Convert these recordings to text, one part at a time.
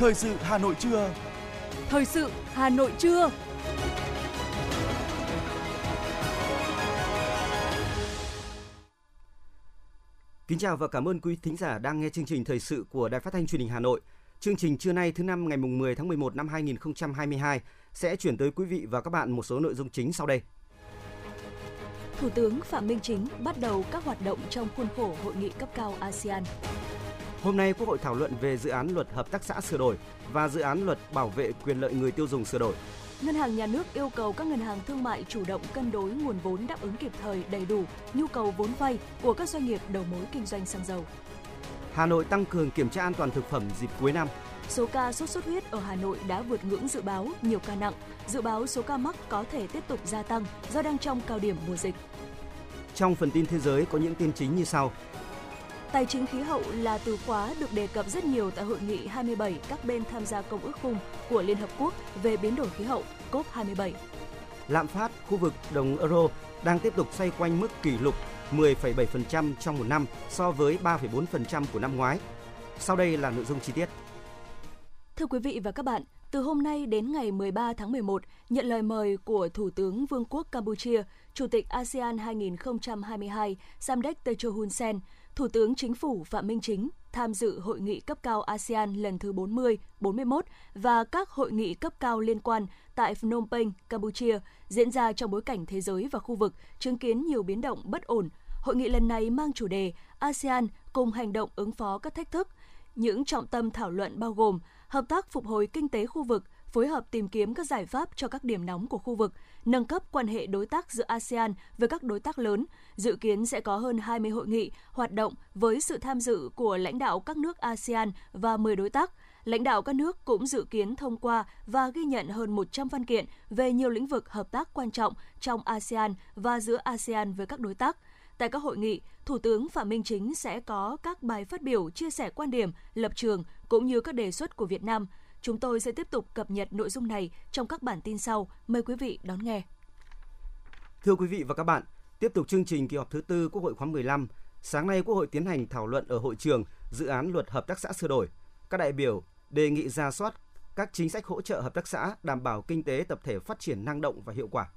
Thời sự Hà Nội trưa. Thời sự Hà Nội trưa. Kính chào và cảm ơn quý thính giả đang nghe chương trình thời sự của Đài Phát thanh Truyền hình Hà Nội. Chương trình trưa nay thứ năm ngày mùng 10 tháng 11 năm 2022 sẽ chuyển tới quý vị và các bạn một số nội dung chính sau đây. Thủ tướng Phạm Minh Chính bắt đầu các hoạt động trong khuôn khổ hội nghị cấp cao ASEAN. Hôm nay Quốc hội thảo luận về dự án luật hợp tác xã sửa đổi và dự án luật bảo vệ quyền lợi người tiêu dùng sửa đổi. Ngân hàng Nhà nước yêu cầu các ngân hàng thương mại chủ động cân đối nguồn vốn đáp ứng kịp thời đầy đủ nhu cầu vốn vay của các doanh nghiệp đầu mối kinh doanh xăng dầu. Hà Nội tăng cường kiểm tra an toàn thực phẩm dịp cuối năm. Số ca sốt xuất huyết ở Hà Nội đã vượt ngưỡng dự báo, nhiều ca nặng. Dự báo số ca mắc có thể tiếp tục gia tăng do đang trong cao điểm mùa dịch. Trong phần tin thế giới có những tin chính như sau. Tài chính khí hậu là từ khóa được đề cập rất nhiều tại hội nghị 27 các bên tham gia công ước khung của Liên Hợp Quốc về biến đổi khí hậu COP27. Lạm phát khu vực đồng euro đang tiếp tục xoay quanh mức kỷ lục 10,7% trong một năm so với 3,4% của năm ngoái. Sau đây là nội dung chi tiết. Thưa quý vị và các bạn, từ hôm nay đến ngày 13 tháng 11, nhận lời mời của Thủ tướng Vương quốc Campuchia, Chủ tịch ASEAN 2022 Samdech Techo Hun Sen, Thủ tướng Chính phủ Phạm Minh Chính tham dự hội nghị cấp cao ASEAN lần thứ 40, 41 và các hội nghị cấp cao liên quan tại Phnom Penh, Campuchia diễn ra trong bối cảnh thế giới và khu vực chứng kiến nhiều biến động bất ổn. Hội nghị lần này mang chủ đề ASEAN cùng hành động ứng phó các thách thức. Những trọng tâm thảo luận bao gồm hợp tác phục hồi kinh tế khu vực, phối hợp tìm kiếm các giải pháp cho các điểm nóng của khu vực, nâng cấp quan hệ đối tác giữa ASEAN với các đối tác lớn. Dự kiến sẽ có hơn 20 hội nghị, hoạt động với sự tham dự của lãnh đạo các nước ASEAN và 10 đối tác. Lãnh đạo các nước cũng dự kiến thông qua và ghi nhận hơn 100 văn kiện về nhiều lĩnh vực hợp tác quan trọng trong ASEAN và giữa ASEAN với các đối tác. Tại các hội nghị, Thủ tướng Phạm Minh Chính sẽ có các bài phát biểu chia sẻ quan điểm, lập trường cũng như các đề xuất của Việt Nam – Chúng tôi sẽ tiếp tục cập nhật nội dung này trong các bản tin sau. Mời quý vị đón nghe. Thưa quý vị và các bạn, tiếp tục chương trình kỳ họp thứ tư Quốc hội khóa 15, sáng nay Quốc hội tiến hành thảo luận ở hội trường dự án luật hợp tác xã sửa đổi. Các đại biểu đề nghị ra soát các chính sách hỗ trợ hợp tác xã đảm bảo kinh tế tập thể phát triển năng động và hiệu quả.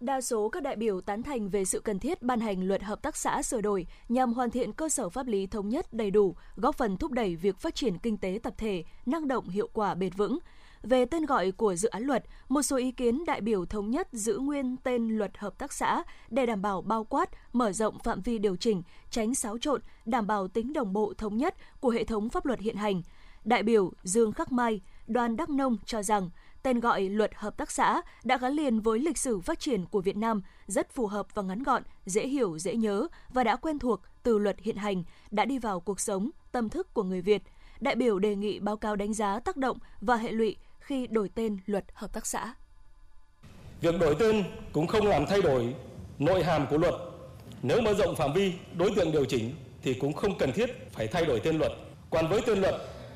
Đa số các đại biểu tán thành về sự cần thiết ban hành luật hợp tác xã sửa đổi nhằm hoàn thiện cơ sở pháp lý thống nhất đầy đủ, góp phần thúc đẩy việc phát triển kinh tế tập thể, năng động hiệu quả bền vững. Về tên gọi của dự án luật, một số ý kiến đại biểu thống nhất giữ nguyên tên luật hợp tác xã để đảm bảo bao quát, mở rộng phạm vi điều chỉnh, tránh xáo trộn, đảm bảo tính đồng bộ thống nhất của hệ thống pháp luật hiện hành. Đại biểu Dương Khắc Mai, đoàn Đắk Nông cho rằng Tên gọi luật hợp tác xã đã gắn liền với lịch sử phát triển của Việt Nam, rất phù hợp và ngắn gọn, dễ hiểu, dễ nhớ và đã quen thuộc từ luật hiện hành, đã đi vào cuộc sống, tâm thức của người Việt. Đại biểu đề nghị báo cáo đánh giá tác động và hệ lụy khi đổi tên luật hợp tác xã. Việc đổi tên cũng không làm thay đổi nội hàm của luật. Nếu mở rộng phạm vi, đối tượng điều chỉnh thì cũng không cần thiết phải thay đổi tên luật. Còn với tên luật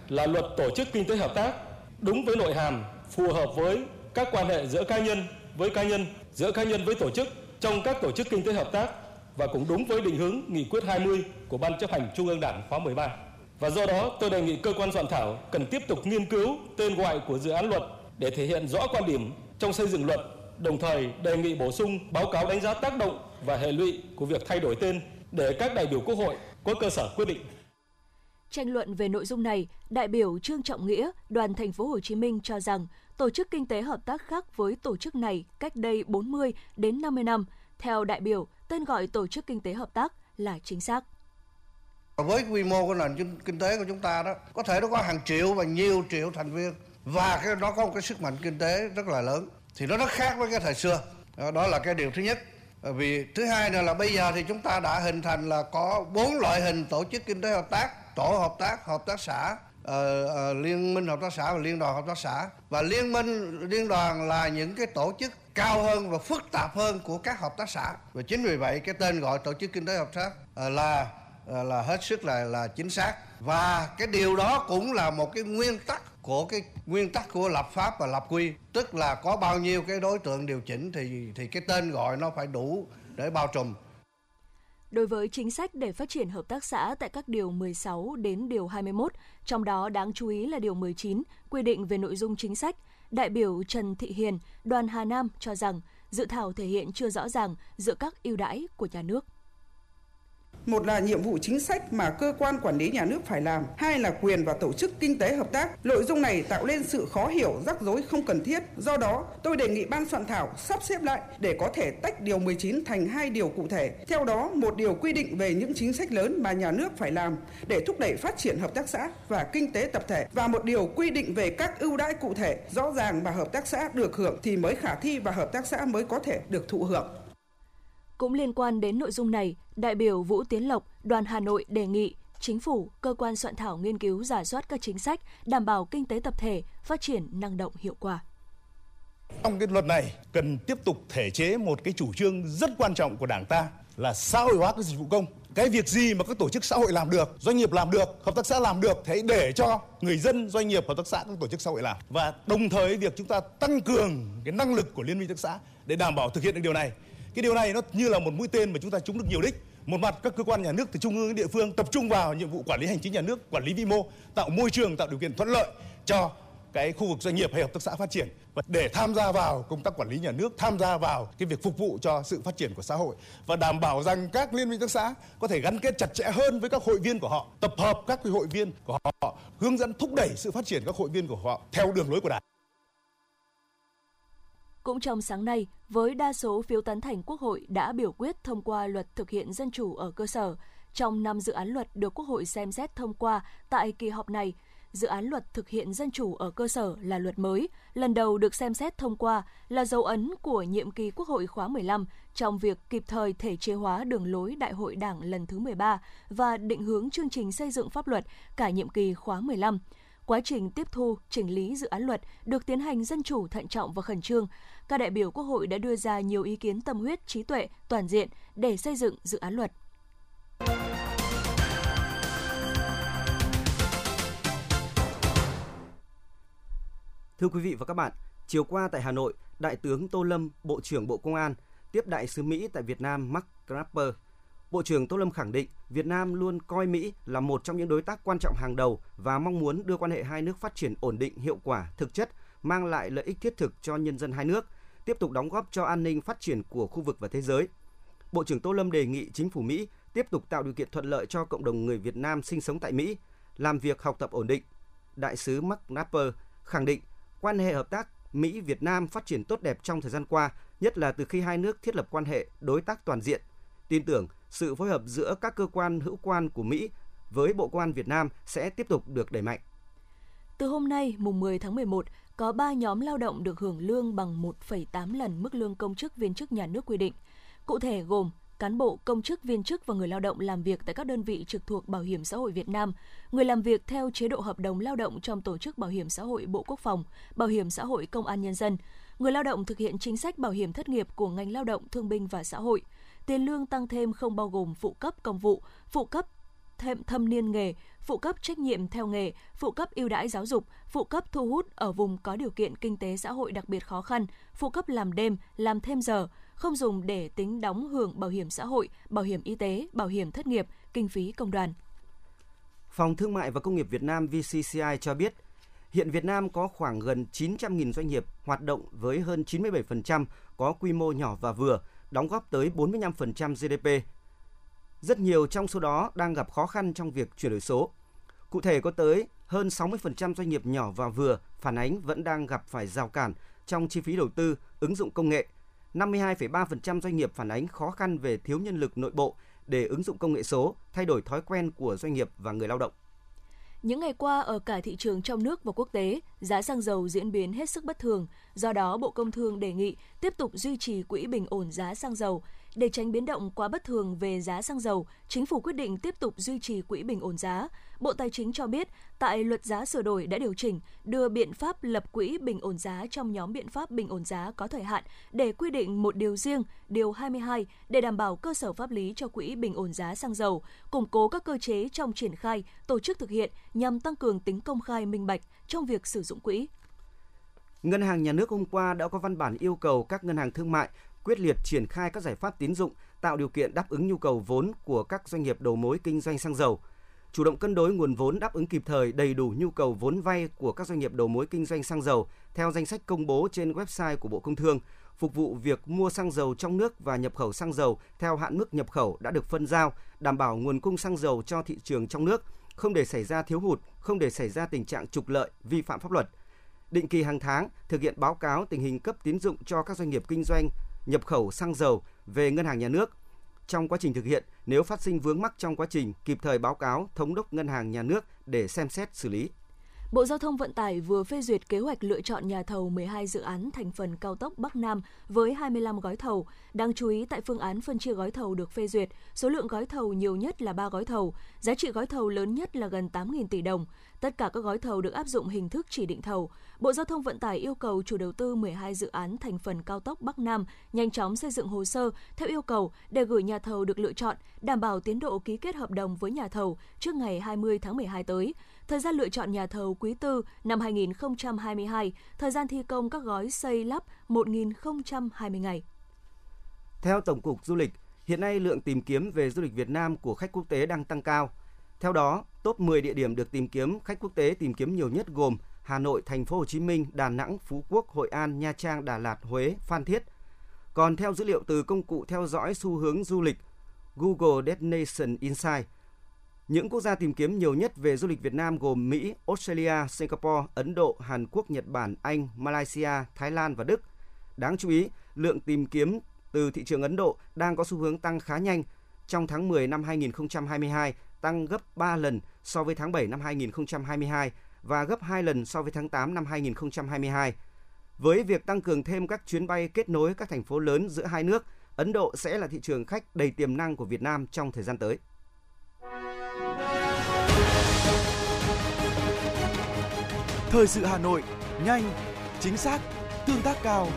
là luật tổ chức kinh tế hợp tác, đúng với nội hàm phù hợp với các quan hệ giữa cá nhân với cá nhân, giữa cá nhân với tổ chức trong các tổ chức kinh tế hợp tác và cũng đúng với định hướng nghị quyết 20 của Ban chấp hành Trung ương Đảng khóa 13. Và do đó, tôi đề nghị cơ quan soạn thảo cần tiếp tục nghiên cứu tên gọi của dự án luật để thể hiện rõ quan điểm trong xây dựng luật, đồng thời đề nghị bổ sung báo cáo đánh giá tác động và hệ lụy của việc thay đổi tên để các đại biểu Quốc hội có cơ sở quyết định. Tranh luận về nội dung này, đại biểu Trương Trọng Nghĩa, đoàn thành phố Hồ Chí Minh cho rằng tổ chức kinh tế hợp tác khác với tổ chức này cách đây 40 đến 50 năm. Theo đại biểu, tên gọi tổ chức kinh tế hợp tác là chính xác. Với quy mô của nền kinh tế của chúng ta đó, có thể nó có hàng triệu và nhiều triệu thành viên và cái nó có một cái sức mạnh kinh tế rất là lớn thì nó rất khác với cái thời xưa. Đó là cái điều thứ nhất. Ờ, vì thứ hai là, là bây giờ thì chúng ta đã hình thành là có bốn loại hình tổ chức kinh tế hợp tác, tổ hợp tác, hợp tác xã, uh, uh, liên minh hợp tác xã và liên đoàn hợp tác xã. Và liên minh liên đoàn là những cái tổ chức cao hơn và phức tạp hơn của các hợp tác xã. Và chính vì vậy cái tên gọi tổ chức kinh tế hợp tác uh, là uh, là hết sức là là chính xác. Và cái điều đó cũng là một cái nguyên tắc của cái nguyên tắc của lập pháp và lập quy. Tức là có bao nhiêu cái đối tượng điều chỉnh thì thì cái tên gọi nó phải đủ để bao trùm đối với chính sách để phát triển hợp tác xã tại các điều 16 đến điều 21, trong đó đáng chú ý là điều 19 quy định về nội dung chính sách. Đại biểu Trần Thị Hiền, đoàn Hà Nam cho rằng dự thảo thể hiện chưa rõ ràng giữa các ưu đãi của nhà nước. Một là nhiệm vụ chính sách mà cơ quan quản lý nhà nước phải làm, hai là quyền và tổ chức kinh tế hợp tác. Nội dung này tạo nên sự khó hiểu, rắc rối không cần thiết. Do đó, tôi đề nghị ban soạn thảo sắp xếp lại để có thể tách điều 19 thành hai điều cụ thể. Theo đó, một điều quy định về những chính sách lớn mà nhà nước phải làm để thúc đẩy phát triển hợp tác xã và kinh tế tập thể và một điều quy định về các ưu đãi cụ thể rõ ràng mà hợp tác xã được hưởng thì mới khả thi và hợp tác xã mới có thể được thụ hưởng. Cũng liên quan đến nội dung này, đại biểu Vũ Tiến Lộc, đoàn Hà Nội đề nghị chính phủ, cơ quan soạn thảo nghiên cứu giả soát các chính sách đảm bảo kinh tế tập thể phát triển năng động hiệu quả. Trong cái luật này cần tiếp tục thể chế một cái chủ trương rất quan trọng của Đảng ta là xã hội hóa các dịch vụ công. Cái việc gì mà các tổ chức xã hội làm được, doanh nghiệp làm được, hợp tác xã làm được thì để cho người dân, doanh nghiệp, hợp tác xã, các tổ chức xã hội làm. Và đồng thời việc chúng ta tăng cường cái năng lực của liên minh hợp tác xã để đảm bảo thực hiện được điều này cái điều này nó như là một mũi tên mà chúng ta trúng được nhiều đích. Một mặt, các cơ quan nhà nước từ trung ương đến địa phương tập trung vào nhiệm vụ quản lý hành chính nhà nước, quản lý vi mô, tạo môi trường, tạo điều kiện thuận lợi cho cái khu vực doanh nghiệp hay hợp tác xã phát triển. Và để tham gia vào công tác quản lý nhà nước, tham gia vào cái việc phục vụ cho sự phát triển của xã hội và đảm bảo rằng các liên minh hợp tác xã có thể gắn kết chặt chẽ hơn với các hội viên của họ, tập hợp các hội viên của họ, hướng dẫn thúc đẩy sự phát triển các hội viên của họ theo đường lối của đảng cũng trong sáng nay, với đa số phiếu tán thành Quốc hội đã biểu quyết thông qua luật thực hiện dân chủ ở cơ sở. Trong năm dự án luật được Quốc hội xem xét thông qua tại kỳ họp này, dự án luật thực hiện dân chủ ở cơ sở là luật mới, lần đầu được xem xét thông qua là dấu ấn của nhiệm kỳ Quốc hội khóa 15 trong việc kịp thời thể chế hóa đường lối Đại hội Đảng lần thứ 13 và định hướng chương trình xây dựng pháp luật cả nhiệm kỳ khóa 15. Quá trình tiếp thu, chỉnh lý dự án luật được tiến hành dân chủ thận trọng và khẩn trương, các đại biểu Quốc hội đã đưa ra nhiều ý kiến tâm huyết, trí tuệ, toàn diện để xây dựng dự án luật. Thưa quý vị và các bạn, chiều qua tại Hà Nội, Đại tướng Tô Lâm, Bộ trưởng Bộ Công an, tiếp đại sứ Mỹ tại Việt Nam Mark Grapper. Bộ trưởng Tô Lâm khẳng định Việt Nam luôn coi Mỹ là một trong những đối tác quan trọng hàng đầu và mong muốn đưa quan hệ hai nước phát triển ổn định, hiệu quả, thực chất, mang lại lợi ích thiết thực cho nhân dân hai nước, tiếp tục đóng góp cho an ninh phát triển của khu vực và thế giới. Bộ trưởng Tô Lâm đề nghị chính phủ Mỹ tiếp tục tạo điều kiện thuận lợi cho cộng đồng người Việt Nam sinh sống tại Mỹ, làm việc học tập ổn định. Đại sứ Mark Napper khẳng định quan hệ hợp tác Mỹ-Việt Nam phát triển tốt đẹp trong thời gian qua, nhất là từ khi hai nước thiết lập quan hệ đối tác toàn diện. Tin tưởng sự phối hợp giữa các cơ quan hữu quan của Mỹ với Bộ Công an Việt Nam sẽ tiếp tục được đẩy mạnh. Từ hôm nay, mùng 10 tháng 11, có 3 nhóm lao động được hưởng lương bằng 1,8 lần mức lương công chức viên chức nhà nước quy định. Cụ thể gồm cán bộ, công chức, viên chức và người lao động làm việc tại các đơn vị trực thuộc Bảo hiểm xã hội Việt Nam, người làm việc theo chế độ hợp đồng lao động trong tổ chức Bảo hiểm xã hội Bộ Quốc phòng, Bảo hiểm xã hội Công an Nhân dân, người lao động thực hiện chính sách bảo hiểm thất nghiệp của ngành lao động, thương binh và xã hội. Tiền lương tăng thêm không bao gồm phụ cấp công vụ, phụ cấp thêm thâm niên nghề, phụ cấp trách nhiệm theo nghề, phụ cấp ưu đãi giáo dục, phụ cấp thu hút ở vùng có điều kiện kinh tế xã hội đặc biệt khó khăn, phụ cấp làm đêm, làm thêm giờ, không dùng để tính đóng hưởng bảo hiểm xã hội, bảo hiểm y tế, bảo hiểm thất nghiệp, kinh phí công đoàn. Phòng Thương mại và Công nghiệp Việt Nam VCCI cho biết, hiện Việt Nam có khoảng gần 900.000 doanh nghiệp hoạt động với hơn 97% có quy mô nhỏ và vừa, đóng góp tới 45% GDP rất nhiều trong số đó đang gặp khó khăn trong việc chuyển đổi số. Cụ thể có tới hơn 60% doanh nghiệp nhỏ và vừa phản ánh vẫn đang gặp phải rào cản trong chi phí đầu tư, ứng dụng công nghệ. 52,3% doanh nghiệp phản ánh khó khăn về thiếu nhân lực nội bộ để ứng dụng công nghệ số, thay đổi thói quen của doanh nghiệp và người lao động. Những ngày qua ở cả thị trường trong nước và quốc tế, giá xăng dầu diễn biến hết sức bất thường. Do đó, Bộ Công Thương đề nghị tiếp tục duy trì quỹ bình ổn giá xăng dầu để tránh biến động quá bất thường về giá xăng dầu, chính phủ quyết định tiếp tục duy trì quỹ bình ổn giá. Bộ Tài chính cho biết, tại luật giá sửa đổi đã điều chỉnh, đưa biện pháp lập quỹ bình ổn giá trong nhóm biện pháp bình ổn giá có thời hạn để quy định một điều riêng, điều 22 để đảm bảo cơ sở pháp lý cho quỹ bình ổn giá xăng dầu, củng cố các cơ chế trong triển khai, tổ chức thực hiện nhằm tăng cường tính công khai minh bạch trong việc sử dụng quỹ. Ngân hàng Nhà nước hôm qua đã có văn bản yêu cầu các ngân hàng thương mại quyết liệt triển khai các giải pháp tín dụng tạo điều kiện đáp ứng nhu cầu vốn của các doanh nghiệp đầu mối kinh doanh xăng dầu, chủ động cân đối nguồn vốn đáp ứng kịp thời đầy đủ nhu cầu vốn vay của các doanh nghiệp đầu mối kinh doanh xăng dầu theo danh sách công bố trên website của Bộ Công Thương, phục vụ việc mua xăng dầu trong nước và nhập khẩu xăng dầu theo hạn mức nhập khẩu đã được phân giao, đảm bảo nguồn cung xăng dầu cho thị trường trong nước, không để xảy ra thiếu hụt, không để xảy ra tình trạng trục lợi, vi phạm pháp luật. Định kỳ hàng tháng thực hiện báo cáo tình hình cấp tín dụng cho các doanh nghiệp kinh doanh nhập khẩu xăng dầu về ngân hàng nhà nước. Trong quá trình thực hiện, nếu phát sinh vướng mắc trong quá trình, kịp thời báo cáo thống đốc ngân hàng nhà nước để xem xét xử lý. Bộ Giao thông Vận tải vừa phê duyệt kế hoạch lựa chọn nhà thầu 12 dự án thành phần cao tốc Bắc Nam với 25 gói thầu. Đáng chú ý tại phương án phân chia gói thầu được phê duyệt, số lượng gói thầu nhiều nhất là 3 gói thầu, giá trị gói thầu lớn nhất là gần 8.000 tỷ đồng. Tất cả các gói thầu được áp dụng hình thức chỉ định thầu. Bộ Giao thông Vận tải yêu cầu chủ đầu tư 12 dự án thành phần cao tốc Bắc Nam nhanh chóng xây dựng hồ sơ theo yêu cầu để gửi nhà thầu được lựa chọn, đảm bảo tiến độ ký kết hợp đồng với nhà thầu trước ngày 20 tháng 12 tới. Thời gian lựa chọn nhà thầu quý tư năm 2022, thời gian thi công các gói xây lắp 1.020 ngày. Theo Tổng cục Du lịch, hiện nay lượng tìm kiếm về du lịch Việt Nam của khách quốc tế đang tăng cao. Theo đó, top 10 địa điểm được tìm kiếm khách quốc tế tìm kiếm nhiều nhất gồm Hà Nội, Thành phố Hồ Chí Minh, Đà Nẵng, Phú Quốc, Hội An, Nha Trang, Đà Lạt, Huế, Phan Thiết. Còn theo dữ liệu từ công cụ theo dõi xu hướng du lịch Google Destination Insight, những quốc gia tìm kiếm nhiều nhất về du lịch Việt Nam gồm Mỹ, Australia, Singapore, Ấn Độ, Hàn Quốc, Nhật Bản, Anh, Malaysia, Thái Lan và Đức. Đáng chú ý, lượng tìm kiếm từ thị trường Ấn Độ đang có xu hướng tăng khá nhanh. Trong tháng 10 năm 2022, tăng gấp 3 lần so với tháng 7 năm 2022 và gấp 2 lần so với tháng 8 năm 2022. Với việc tăng cường thêm các chuyến bay kết nối các thành phố lớn giữa hai nước, Ấn Độ sẽ là thị trường khách đầy tiềm năng của Việt Nam trong thời gian tới. Thời sự Hà Nội, nhanh, chính xác, tương tác cao.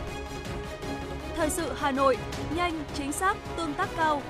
Thời sự Hà Nội, nhanh, chính xác, tương tác cao.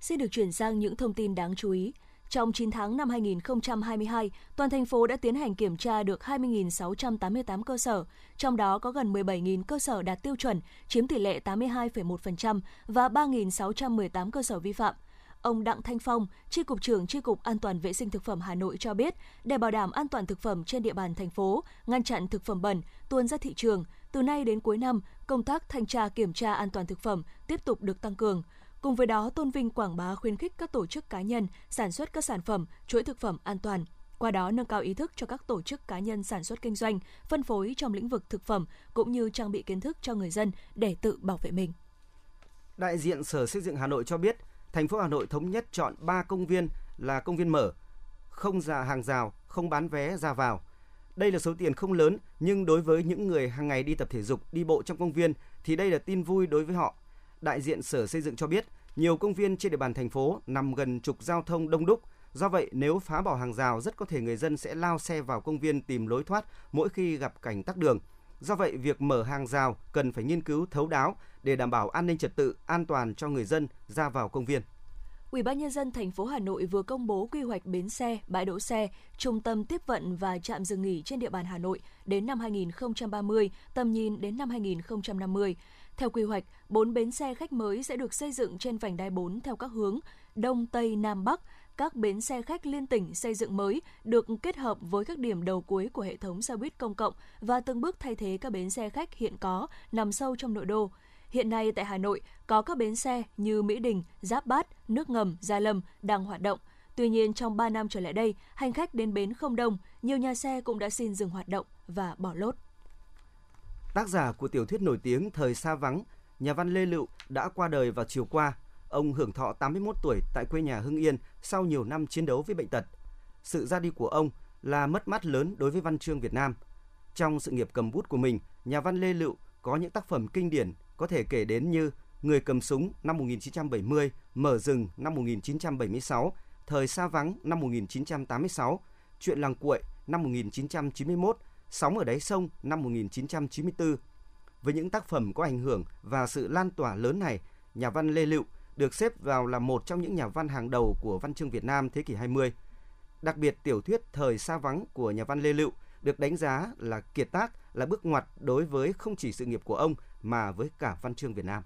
Xin được chuyển sang những thông tin đáng chú ý. Trong 9 tháng năm 2022, toàn thành phố đã tiến hành kiểm tra được 20.688 cơ sở, trong đó có gần 17.000 cơ sở đạt tiêu chuẩn, chiếm tỷ lệ 82,1% và 3.618 cơ sở vi phạm. Ông Đặng Thanh Phong, Tri Cục trưởng Tri Cục An toàn Vệ sinh Thực phẩm Hà Nội cho biết, để bảo đảm an toàn thực phẩm trên địa bàn thành phố, ngăn chặn thực phẩm bẩn, tuôn ra thị trường, từ nay đến cuối năm, công tác thanh tra kiểm tra an toàn thực phẩm tiếp tục được tăng cường – Cùng với đó, tôn vinh quảng bá khuyến khích các tổ chức cá nhân sản xuất các sản phẩm, chuỗi thực phẩm an toàn, qua đó nâng cao ý thức cho các tổ chức cá nhân sản xuất kinh doanh, phân phối trong lĩnh vực thực phẩm cũng như trang bị kiến thức cho người dân để tự bảo vệ mình. Đại diện Sở Xây dựng Hà Nội cho biết, thành phố Hà Nội thống nhất chọn 3 công viên là công viên mở, không giả hàng rào, không bán vé ra vào. Đây là số tiền không lớn, nhưng đối với những người hàng ngày đi tập thể dục, đi bộ trong công viên thì đây là tin vui đối với họ đại diện Sở Xây dựng cho biết, nhiều công viên trên địa bàn thành phố nằm gần trục giao thông đông đúc. Do vậy, nếu phá bỏ hàng rào, rất có thể người dân sẽ lao xe vào công viên tìm lối thoát mỗi khi gặp cảnh tắc đường. Do vậy, việc mở hàng rào cần phải nghiên cứu thấu đáo để đảm bảo an ninh trật tự, an toàn cho người dân ra vào công viên. Ủy ban nhân dân thành phố Hà Nội vừa công bố quy hoạch bến xe, bãi đỗ xe, trung tâm tiếp vận và trạm dừng nghỉ trên địa bàn Hà Nội đến năm 2030, tầm nhìn đến năm 2050. Theo quy hoạch, 4 bến xe khách mới sẽ được xây dựng trên vành đai 4 theo các hướng Đông, Tây, Nam, Bắc. Các bến xe khách liên tỉnh xây dựng mới được kết hợp với các điểm đầu cuối của hệ thống xe buýt công cộng và từng bước thay thế các bến xe khách hiện có nằm sâu trong nội đô. Hiện nay tại Hà Nội có các bến xe như Mỹ Đình, Giáp Bát, Nước Ngầm, Gia Lâm đang hoạt động. Tuy nhiên, trong 3 năm trở lại đây, hành khách đến bến không đông, nhiều nhà xe cũng đã xin dừng hoạt động và bỏ lốt. Tác giả của tiểu thuyết nổi tiếng Thời xa vắng, nhà văn Lê Lựu đã qua đời vào chiều qua. Ông hưởng thọ 81 tuổi tại quê nhà Hưng Yên sau nhiều năm chiến đấu với bệnh tật. Sự ra đi của ông là mất mát lớn đối với văn chương Việt Nam. Trong sự nghiệp cầm bút của mình, nhà văn Lê Lựu có những tác phẩm kinh điển có thể kể đến như Người cầm súng năm 1970, Mở rừng năm 1976, Thời xa vắng năm 1986, Chuyện làng cuội năm 1991 Sóng ở đáy sông năm 1994. Với những tác phẩm có ảnh hưởng và sự lan tỏa lớn này, nhà văn Lê Lựu được xếp vào là một trong những nhà văn hàng đầu của văn chương Việt Nam thế kỷ 20. Đặc biệt tiểu thuyết Thời xa vắng của nhà văn Lê Lựu được đánh giá là kiệt tác, là bước ngoặt đối với không chỉ sự nghiệp của ông mà với cả văn chương Việt Nam.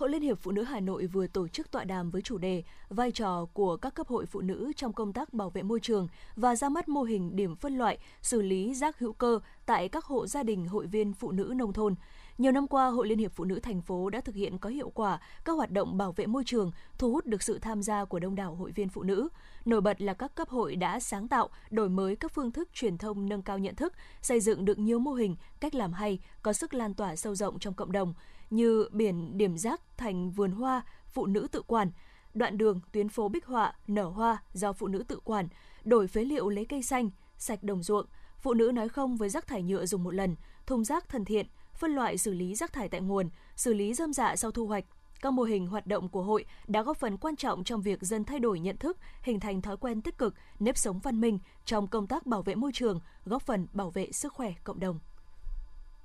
Hội Liên hiệp Phụ nữ Hà Nội vừa tổ chức tọa đàm với chủ đề vai trò của các cấp hội phụ nữ trong công tác bảo vệ môi trường và ra mắt mô hình điểm phân loại, xử lý rác hữu cơ tại các hộ gia đình hội viên phụ nữ nông thôn. Nhiều năm qua, Hội Liên hiệp Phụ nữ thành phố đã thực hiện có hiệu quả các hoạt động bảo vệ môi trường, thu hút được sự tham gia của đông đảo hội viên phụ nữ. Nổi bật là các cấp hội đã sáng tạo, đổi mới các phương thức truyền thông nâng cao nhận thức, xây dựng được nhiều mô hình, cách làm hay, có sức lan tỏa sâu rộng trong cộng đồng như biển điểm rác thành vườn hoa, phụ nữ tự quản, đoạn đường tuyến phố Bích Họa nở hoa do phụ nữ tự quản, đổi phế liệu lấy cây xanh, sạch đồng ruộng, phụ nữ nói không với rác thải nhựa dùng một lần, thùng rác thân thiện, phân loại xử lý rác thải tại nguồn, xử lý rơm dạ sau thu hoạch. Các mô hình hoạt động của hội đã góp phần quan trọng trong việc dân thay đổi nhận thức, hình thành thói quen tích cực, nếp sống văn minh trong công tác bảo vệ môi trường, góp phần bảo vệ sức khỏe cộng đồng.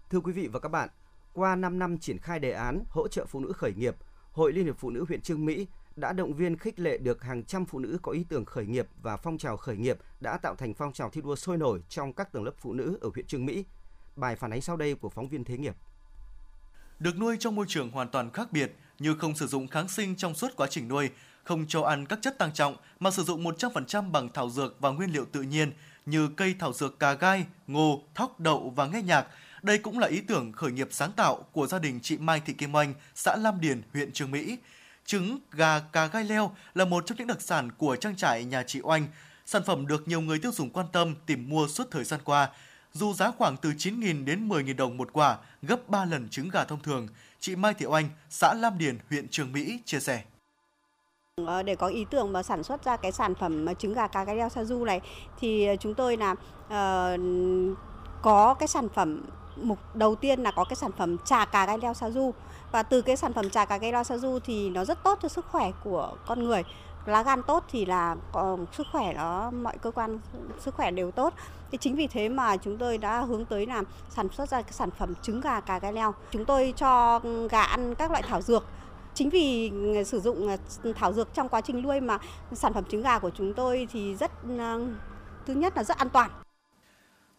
Thưa quý vị và các bạn, qua 5 năm triển khai đề án hỗ trợ phụ nữ khởi nghiệp, Hội Liên hiệp Phụ nữ huyện Trương Mỹ đã động viên khích lệ được hàng trăm phụ nữ có ý tưởng khởi nghiệp và phong trào khởi nghiệp đã tạo thành phong trào thi đua sôi nổi trong các tầng lớp phụ nữ ở huyện Trương Mỹ. Bài phản ánh sau đây của phóng viên Thế nghiệp. Được nuôi trong môi trường hoàn toàn khác biệt như không sử dụng kháng sinh trong suốt quá trình nuôi, không cho ăn các chất tăng trọng mà sử dụng 100% bằng thảo dược và nguyên liệu tự nhiên như cây thảo dược cà gai, ngô, thóc, đậu và nghe nhạc. Đây cũng là ý tưởng khởi nghiệp sáng tạo của gia đình chị Mai Thị Kim Oanh, xã Lam Điền, huyện Trường Mỹ. Trứng gà cà gai leo là một trong những đặc sản của trang trại nhà chị Oanh. Sản phẩm được nhiều người tiêu dùng quan tâm tìm mua suốt thời gian qua dù giá khoảng từ 9.000 đến 10.000 đồng một quả, gấp 3 lần trứng gà thông thường. Chị Mai Thị Oanh, xã Lam Điền, huyện Trường Mỹ chia sẻ. Ờ, để có ý tưởng mà sản xuất ra cái sản phẩm trứng gà cá gai leo sa du này thì ờ, chúng tôi là uh, có cái sản phẩm mục đầu tiên là có cái sản phẩm trà cà gai leo sa du. Và từ cái sản phẩm trà cà gai leo sa du thì nó rất tốt cho sức khỏe của con người. Lá gan tốt thì là có sức khỏe nó mọi cơ quan sức khỏe đều tốt. Thì chính vì thế mà chúng tôi đã hướng tới làm sản xuất ra cái sản phẩm trứng gà cà gai leo. Chúng tôi cho gà ăn các loại thảo dược. Chính vì sử dụng ờ, thảo dược trong quá trình nuôi mà sản phẩm trứng gà của chúng tôi thì rất ờ, thứ nhất là rất an toàn.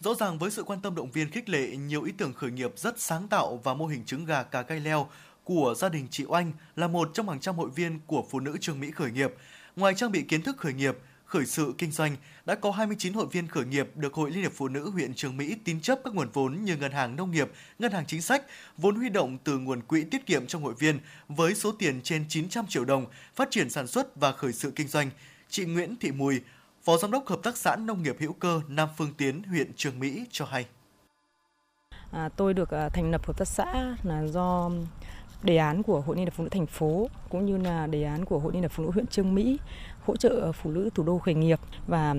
Rõ ràng với sự quan tâm động viên khích lệ, nhiều ý tưởng khởi nghiệp rất sáng tạo và mô hình trứng gà cà cây leo của gia đình chị Oanh là một trong hàng trăm hội viên của phụ nữ Trương Mỹ khởi nghiệp. Ngoài trang bị kiến thức khởi nghiệp, khởi sự kinh doanh, đã có 29 hội viên khởi nghiệp được Hội Liên hiệp Phụ nữ huyện Trường Mỹ tín chấp các nguồn vốn như ngân hàng nông nghiệp, ngân hàng chính sách, vốn huy động từ nguồn quỹ tiết kiệm trong hội viên với số tiền trên 900 triệu đồng, phát triển sản xuất và khởi sự kinh doanh. Chị Nguyễn Thị Mùi, Phó Giám đốc Hợp tác xã Nông nghiệp hữu cơ Nam Phương Tiến, huyện Trường Mỹ cho hay. À, tôi được à, thành lập hợp tác xã là do đề án của Hội Liên hiệp Phụ nữ thành phố cũng như là đề án của Hội Liên hiệp Phụ nữ huyện Trương Mỹ hỗ trợ à, phụ nữ thủ đô khởi nghiệp và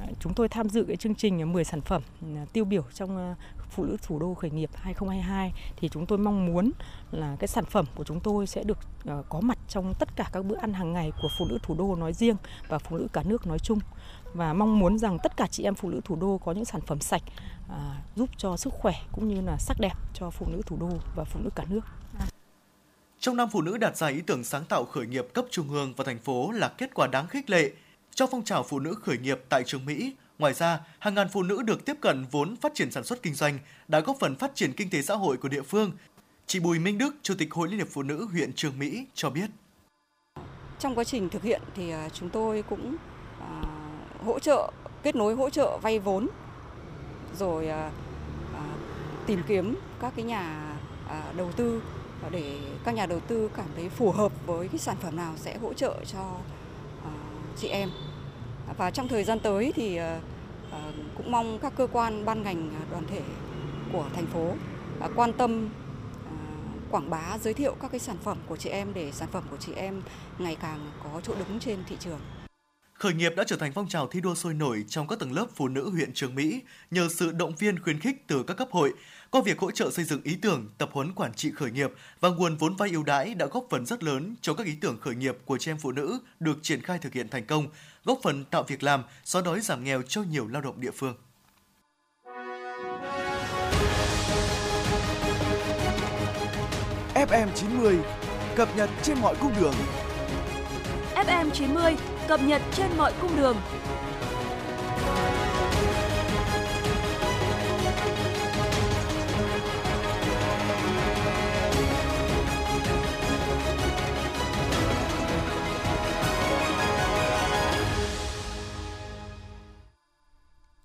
à, chúng tôi tham dự cái chương trình 10 sản phẩm à, tiêu biểu trong phụ nữ thủ đô khởi nghiệp 2022 thì chúng tôi mong muốn là cái sản phẩm của chúng tôi sẽ được ờ, có mặt trong tất cả các bữa ăn hàng ngày của phụ nữ thủ đô nói riêng và phụ nữ cả nước nói chung và mong muốn rằng tất cả chị em phụ nữ thủ đô có những sản phẩm sạch à, giúp cho sức khỏe cũng như là sắc đẹp cho phụ nữ thủ đô và phụ nữ cả nước. Trong năm phụ nữ đạt giải ý tưởng sáng tạo khởi nghiệp cấp trung ương và thành phố là kết quả đáng khích lệ cho phong trào phụ nữ khởi nghiệp tại trường Mỹ. Ngoài ra, hàng ngàn phụ nữ được tiếp cận vốn phát triển sản xuất kinh doanh đã góp phần phát triển kinh tế xã hội của địa phương. Chị Bùi Minh Đức, Chủ tịch Hội Liên hiệp Phụ nữ huyện Trường Mỹ cho biết. Trong quá trình thực hiện thì à, chúng tôi cũng à, hỗ trợ, kết nối hỗ trợ vay vốn, rồi à, tìm kiếm các cái nhà đầu tư để các nhà đầu tư cảm thấy phù hợp với cái sản phẩm nào sẽ hỗ trợ cho chị em và trong thời gian tới thì ờ, ờ, cũng mong các cơ quan ban ngành à, đoàn thể của thành phố à, quan tâm à, quảng bá, giới thiệu các cái sản phẩm của chị em để sản phẩm của chị em ngày càng có chỗ đứng trên thị trường. Khởi nghiệp đã trở thành phong trào thi đua sôi nổi trong các tầng lớp phụ nữ huyện Trường Mỹ nhờ sự động viên khuyến khích từ các cấp hội, qua việc hỗ trợ xây dựng ý tưởng, tập huấn quản trị khởi nghiệp và nguồn vốn vay ưu đãi đã góp phần rất lớn cho các ý tưởng khởi nghiệp của chị em phụ nữ được triển khai thực hiện thành công, góp phần tạo việc làm, xóa đói giảm nghèo cho nhiều lao động địa phương. FM 90 cập nhật trên mọi cung đường. FM 90 cập nhật trên mọi cung đường.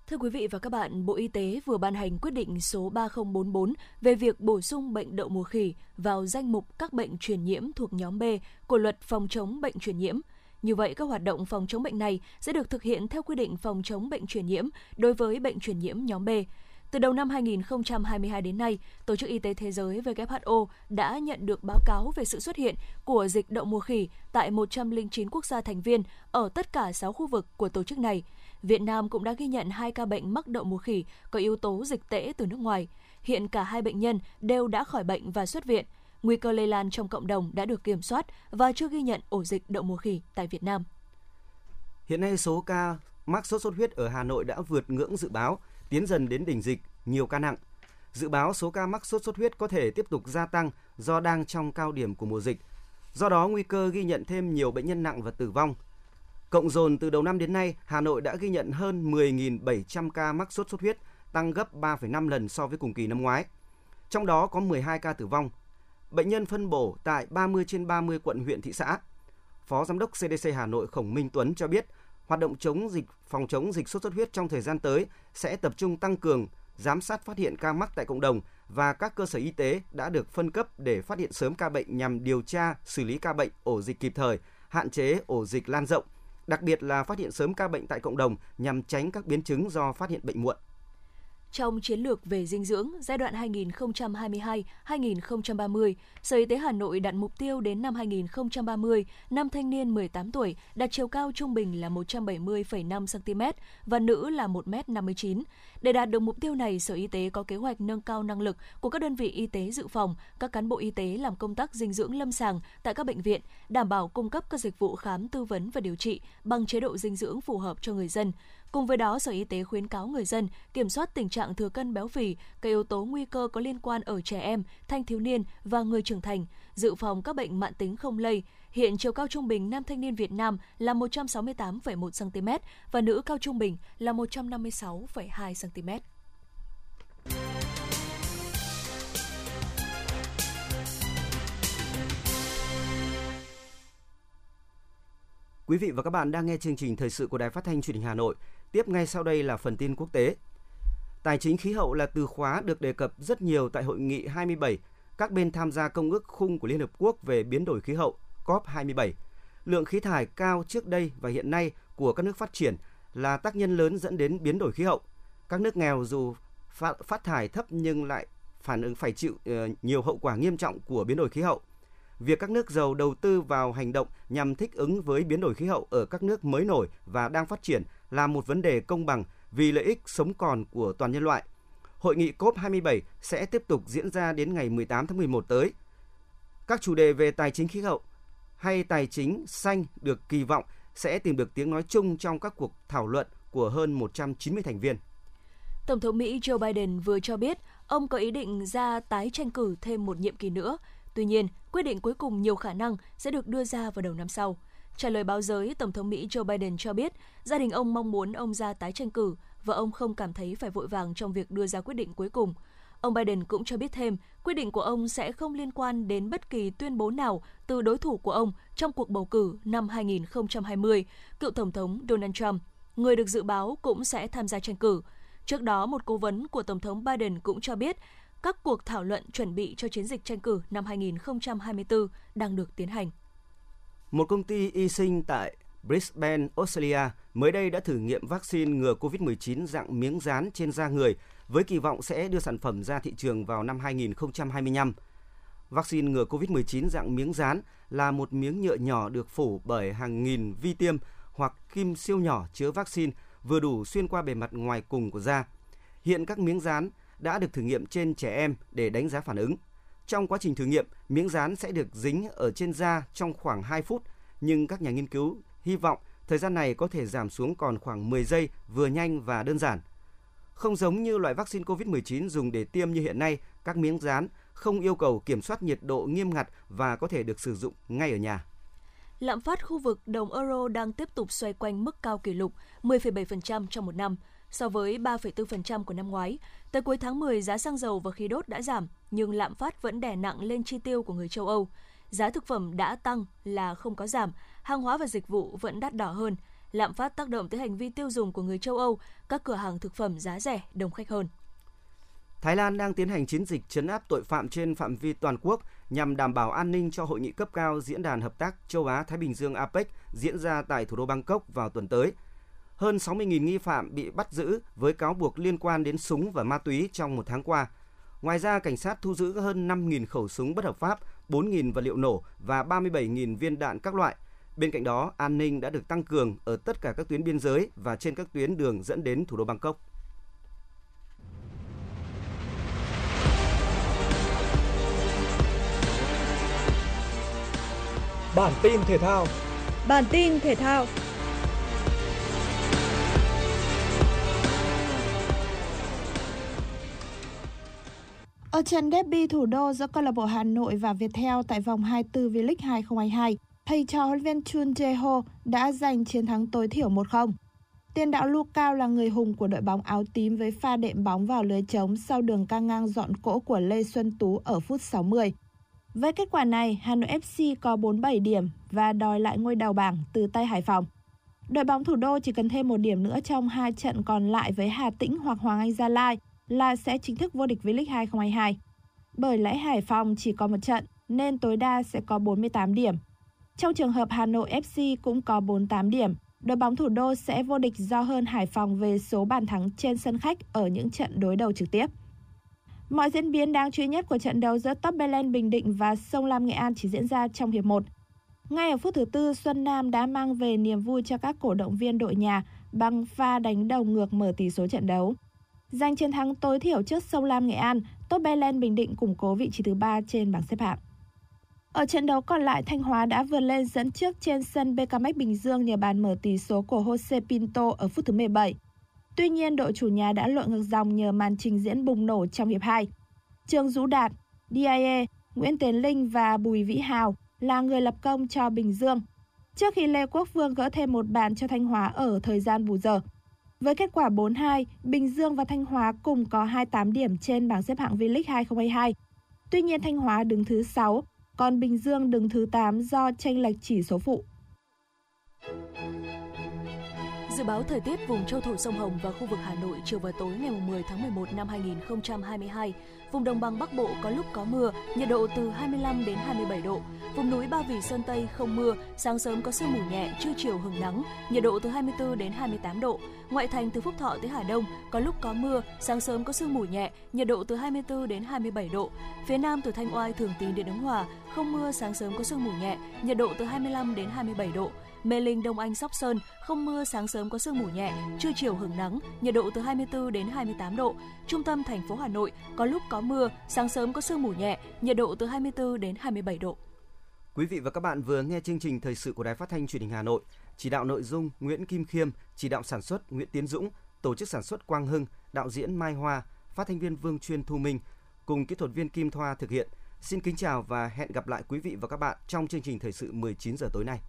Thưa quý vị và các bạn, Bộ Y tế vừa ban hành quyết định số 3044 về việc bổ sung bệnh đậu mùa khỉ vào danh mục các bệnh truyền nhiễm thuộc nhóm B của luật phòng chống bệnh truyền nhiễm. Như vậy, các hoạt động phòng chống bệnh này sẽ được thực hiện theo quy định phòng chống bệnh truyền nhiễm đối với bệnh truyền nhiễm nhóm B. Từ đầu năm 2022 đến nay, Tổ chức Y tế Thế giới WHO đã nhận được báo cáo về sự xuất hiện của dịch đậu mùa khỉ tại 109 quốc gia thành viên ở tất cả 6 khu vực của tổ chức này. Việt Nam cũng đã ghi nhận hai ca bệnh mắc đậu mùa khỉ có yếu tố dịch tễ từ nước ngoài. Hiện cả hai bệnh nhân đều đã khỏi bệnh và xuất viện. Nguy cơ lây lan trong cộng đồng đã được kiểm soát và chưa ghi nhận ổ dịch đậu mùa khỉ tại Việt Nam. Hiện nay số ca mắc sốt xuất huyết ở Hà Nội đã vượt ngưỡng dự báo, tiến dần đến đỉnh dịch, nhiều ca nặng. Dự báo số ca mắc sốt xuất huyết có thể tiếp tục gia tăng do đang trong cao điểm của mùa dịch. Do đó, nguy cơ ghi nhận thêm nhiều bệnh nhân nặng và tử vong – Cộng dồn từ đầu năm đến nay, Hà Nội đã ghi nhận hơn 10.700 ca mắc sốt xuất huyết, tăng gấp 3,5 lần so với cùng kỳ năm ngoái. Trong đó có 12 ca tử vong. Bệnh nhân phân bổ tại 30 trên 30 quận huyện thị xã. Phó Giám đốc CDC Hà Nội Khổng Minh Tuấn cho biết, hoạt động chống dịch phòng chống dịch sốt xuất huyết trong thời gian tới sẽ tập trung tăng cường giám sát phát hiện ca mắc tại cộng đồng và các cơ sở y tế đã được phân cấp để phát hiện sớm ca bệnh nhằm điều tra, xử lý ca bệnh ổ dịch kịp thời, hạn chế ổ dịch lan rộng, đặc biệt là phát hiện sớm ca bệnh tại cộng đồng nhằm tránh các biến chứng do phát hiện bệnh muộn. Trong chiến lược về dinh dưỡng giai đoạn 2022-2030, Sở Y tế Hà Nội đặt mục tiêu đến năm 2030, nam thanh niên 18 tuổi đạt chiều cao trung bình là 170,5 cm và nữ là 1m59. Để đạt được mục tiêu này, Sở Y tế có kế hoạch nâng cao năng lực của các đơn vị y tế dự phòng, các cán bộ y tế làm công tác dinh dưỡng lâm sàng tại các bệnh viện, đảm bảo cung cấp các dịch vụ khám tư vấn và điều trị bằng chế độ dinh dưỡng phù hợp cho người dân Cùng với đó, Sở Y tế khuyến cáo người dân kiểm soát tình trạng thừa cân béo phì, các yếu tố nguy cơ có liên quan ở trẻ em, thanh thiếu niên và người trưởng thành, dự phòng các bệnh mạng tính không lây. Hiện chiều cao trung bình nam thanh niên Việt Nam là 168,1 cm và nữ cao trung bình là 156,2 cm. Quý vị và các bạn đang nghe chương trình thời sự của Đài Phát thanh Truyền hình Hà Nội. Tiếp ngay sau đây là phần tin quốc tế. Tài chính khí hậu là từ khóa được đề cập rất nhiều tại hội nghị 27 các bên tham gia công ước khung của Liên Hợp Quốc về biến đổi khí hậu COP27. Lượng khí thải cao trước đây và hiện nay của các nước phát triển là tác nhân lớn dẫn đến biến đổi khí hậu. Các nước nghèo dù phát, phát thải thấp nhưng lại phản ứng phải chịu ờ, nhiều hậu quả nghiêm trọng của biến đổi khí hậu. Việc các nước giàu đầu tư vào hành động nhằm thích ứng với biến đổi khí hậu ở các nước mới nổi và đang phát triển là một vấn đề công bằng vì lợi ích sống còn của toàn nhân loại. Hội nghị COP27 sẽ tiếp tục diễn ra đến ngày 18 tháng 11 tới. Các chủ đề về tài chính khí hậu hay tài chính xanh được kỳ vọng sẽ tìm được tiếng nói chung trong các cuộc thảo luận của hơn 190 thành viên. Tổng thống Mỹ Joe Biden vừa cho biết ông có ý định ra tái tranh cử thêm một nhiệm kỳ nữa. Tuy nhiên, quyết định cuối cùng nhiều khả năng sẽ được đưa ra vào đầu năm sau. Trả lời báo giới, Tổng thống Mỹ Joe Biden cho biết gia đình ông mong muốn ông ra tái tranh cử và ông không cảm thấy phải vội vàng trong việc đưa ra quyết định cuối cùng. Ông Biden cũng cho biết thêm, quyết định của ông sẽ không liên quan đến bất kỳ tuyên bố nào từ đối thủ của ông trong cuộc bầu cử năm 2020, cựu Tổng thống Donald Trump, người được dự báo cũng sẽ tham gia tranh cử. Trước đó, một cố vấn của Tổng thống Biden cũng cho biết các cuộc thảo luận chuẩn bị cho chiến dịch tranh cử năm 2024 đang được tiến hành. Một công ty y sinh tại Brisbane, Australia mới đây đã thử nghiệm vaccine ngừa COVID-19 dạng miếng dán trên da người với kỳ vọng sẽ đưa sản phẩm ra thị trường vào năm 2025. Vaccine ngừa COVID-19 dạng miếng dán là một miếng nhựa nhỏ được phủ bởi hàng nghìn vi tiêm hoặc kim siêu nhỏ chứa vaccine vừa đủ xuyên qua bề mặt ngoài cùng của da. Hiện các miếng dán đã được thử nghiệm trên trẻ em để đánh giá phản ứng. Trong quá trình thử nghiệm, miếng dán sẽ được dính ở trên da trong khoảng 2 phút, nhưng các nhà nghiên cứu hy vọng thời gian này có thể giảm xuống còn khoảng 10 giây, vừa nhanh và đơn giản. Không giống như loại vaccine COVID-19 dùng để tiêm như hiện nay, các miếng dán không yêu cầu kiểm soát nhiệt độ nghiêm ngặt và có thể được sử dụng ngay ở nhà. lạm phát khu vực đồng euro đang tiếp tục xoay quanh mức cao kỷ lục 10,7% trong một năm, so với 3,4% của năm ngoái. Tới cuối tháng 10, giá xăng dầu và khí đốt đã giảm, nhưng lạm phát vẫn đè nặng lên chi tiêu của người châu Âu. Giá thực phẩm đã tăng là không có giảm, hàng hóa và dịch vụ vẫn đắt đỏ hơn. Lạm phát tác động tới hành vi tiêu dùng của người châu Âu, các cửa hàng thực phẩm giá rẻ, đông khách hơn. Thái Lan đang tiến hành chiến dịch chấn áp tội phạm trên phạm vi toàn quốc nhằm đảm bảo an ninh cho hội nghị cấp cao diễn đàn hợp tác châu Á Thái Bình Dương APEC diễn ra tại thủ đô Bangkok vào tuần tới. Hơn 60.000 nghi phạm bị bắt giữ với cáo buộc liên quan đến súng và ma túy trong một tháng qua. Ngoài ra, cảnh sát thu giữ hơn 5.000 khẩu súng bất hợp pháp, 4.000 vật liệu nổ và 37.000 viên đạn các loại. Bên cạnh đó, an ninh đã được tăng cường ở tất cả các tuyến biên giới và trên các tuyến đường dẫn đến thủ đô Bangkok. Bản tin thể thao. Bản tin thể thao. Ở trận derby thủ đô giữa câu lạc bộ Hà Nội và Viettel tại vòng 24 V-League 2022, thầy trò huấn luyện Chun Jae-ho đã giành chiến thắng tối thiểu 1-0. Tiền đạo Lucao là người hùng của đội bóng áo tím với pha đệm bóng vào lưới trống sau đường ca ngang dọn cỗ của Lê Xuân Tú ở phút 60. Với kết quả này, Hà Nội FC có 47 điểm và đòi lại ngôi đầu bảng từ tay Hải Phòng. Đội bóng thủ đô chỉ cần thêm một điểm nữa trong hai trận còn lại với Hà Tĩnh hoặc Hoàng Anh Gia Lai là sẽ chính thức vô địch V-League 2022. Bởi lẽ Hải Phòng chỉ có một trận nên tối đa sẽ có 48 điểm. Trong trường hợp Hà Nội FC cũng có 48 điểm, đội bóng thủ đô sẽ vô địch do hơn Hải Phòng về số bàn thắng trên sân khách ở những trận đối đầu trực tiếp. Mọi diễn biến đáng chú ý nhất của trận đấu giữa Top belen Bình Định và Sông Lam Nghệ An chỉ diễn ra trong hiệp 1. Ngay ở phút thứ tư, Xuân Nam đã mang về niềm vui cho các cổ động viên đội nhà bằng pha đánh đầu ngược mở tỷ số trận đấu. Giành chiến thắng tối thiểu trước Sông Lam Nghệ An, Top Berlin Bình Định củng cố vị trí thứ 3 trên bảng xếp hạng. Ở trận đấu còn lại, Thanh Hóa đã vượt lên dẫn trước trên sân BKMX Bình Dương nhờ bàn mở tỷ số của Jose Pinto ở phút thứ 17. Tuy nhiên, đội chủ nhà đã lội ngược dòng nhờ màn trình diễn bùng nổ trong hiệp 2. Trương Dũ Đạt, DIE, Nguyễn Tiến Linh và Bùi Vĩ Hào là người lập công cho Bình Dương. Trước khi Lê Quốc Vương gỡ thêm một bàn cho Thanh Hóa ở thời gian bù giờ. Với kết quả 4-2, Bình Dương và Thanh Hóa cùng có 28 điểm trên bảng xếp hạng V-League 2022. Tuy nhiên Thanh Hóa đứng thứ 6, còn Bình Dương đứng thứ 8 do tranh lệch chỉ số phụ. Dự báo thời tiết vùng châu thổ sông Hồng và khu vực Hà Nội chiều và tối ngày 10 tháng 11 năm 2022. Vùng đồng bằng Bắc Bộ có lúc có mưa, nhiệt độ từ 25 đến 27 độ. Vùng núi Ba Vì Sơn Tây không mưa, sáng sớm có sương mù nhẹ, trưa chiều hứng nắng, nhiệt độ từ 24 đến 28 độ. Ngoại thành từ Phúc Thọ tới Hà Đông có lúc có mưa, sáng sớm có sương mù nhẹ, nhiệt độ từ 24 đến 27 độ. Phía Nam từ Thanh Oai Thường Tín đến Ứng Hòa không mưa, sáng sớm có sương mù nhẹ, nhiệt độ từ 25 đến 27 độ. Mê Linh, Đông Anh, Sóc Sơn không mưa, sáng sớm có sương mù nhẹ, trưa chiều hứng nắng, nhiệt độ từ 24 đến 28 độ. Trung tâm thành phố Hà Nội có lúc có mưa, sáng sớm có sương mù nhẹ, nhiệt độ từ 24 đến 27 độ. Quý vị và các bạn vừa nghe chương trình thời sự của Đài Phát thanh Truyền hình Hà Nội. Chỉ đạo nội dung Nguyễn Kim Khiêm, chỉ đạo sản xuất Nguyễn Tiến Dũng, tổ chức sản xuất Quang Hưng, đạo diễn Mai Hoa, phát thanh viên Vương Chuyên Thu Minh cùng kỹ thuật viên Kim Thoa thực hiện. Xin kính chào và hẹn gặp lại quý vị và các bạn trong chương trình thời sự 19 giờ tối nay.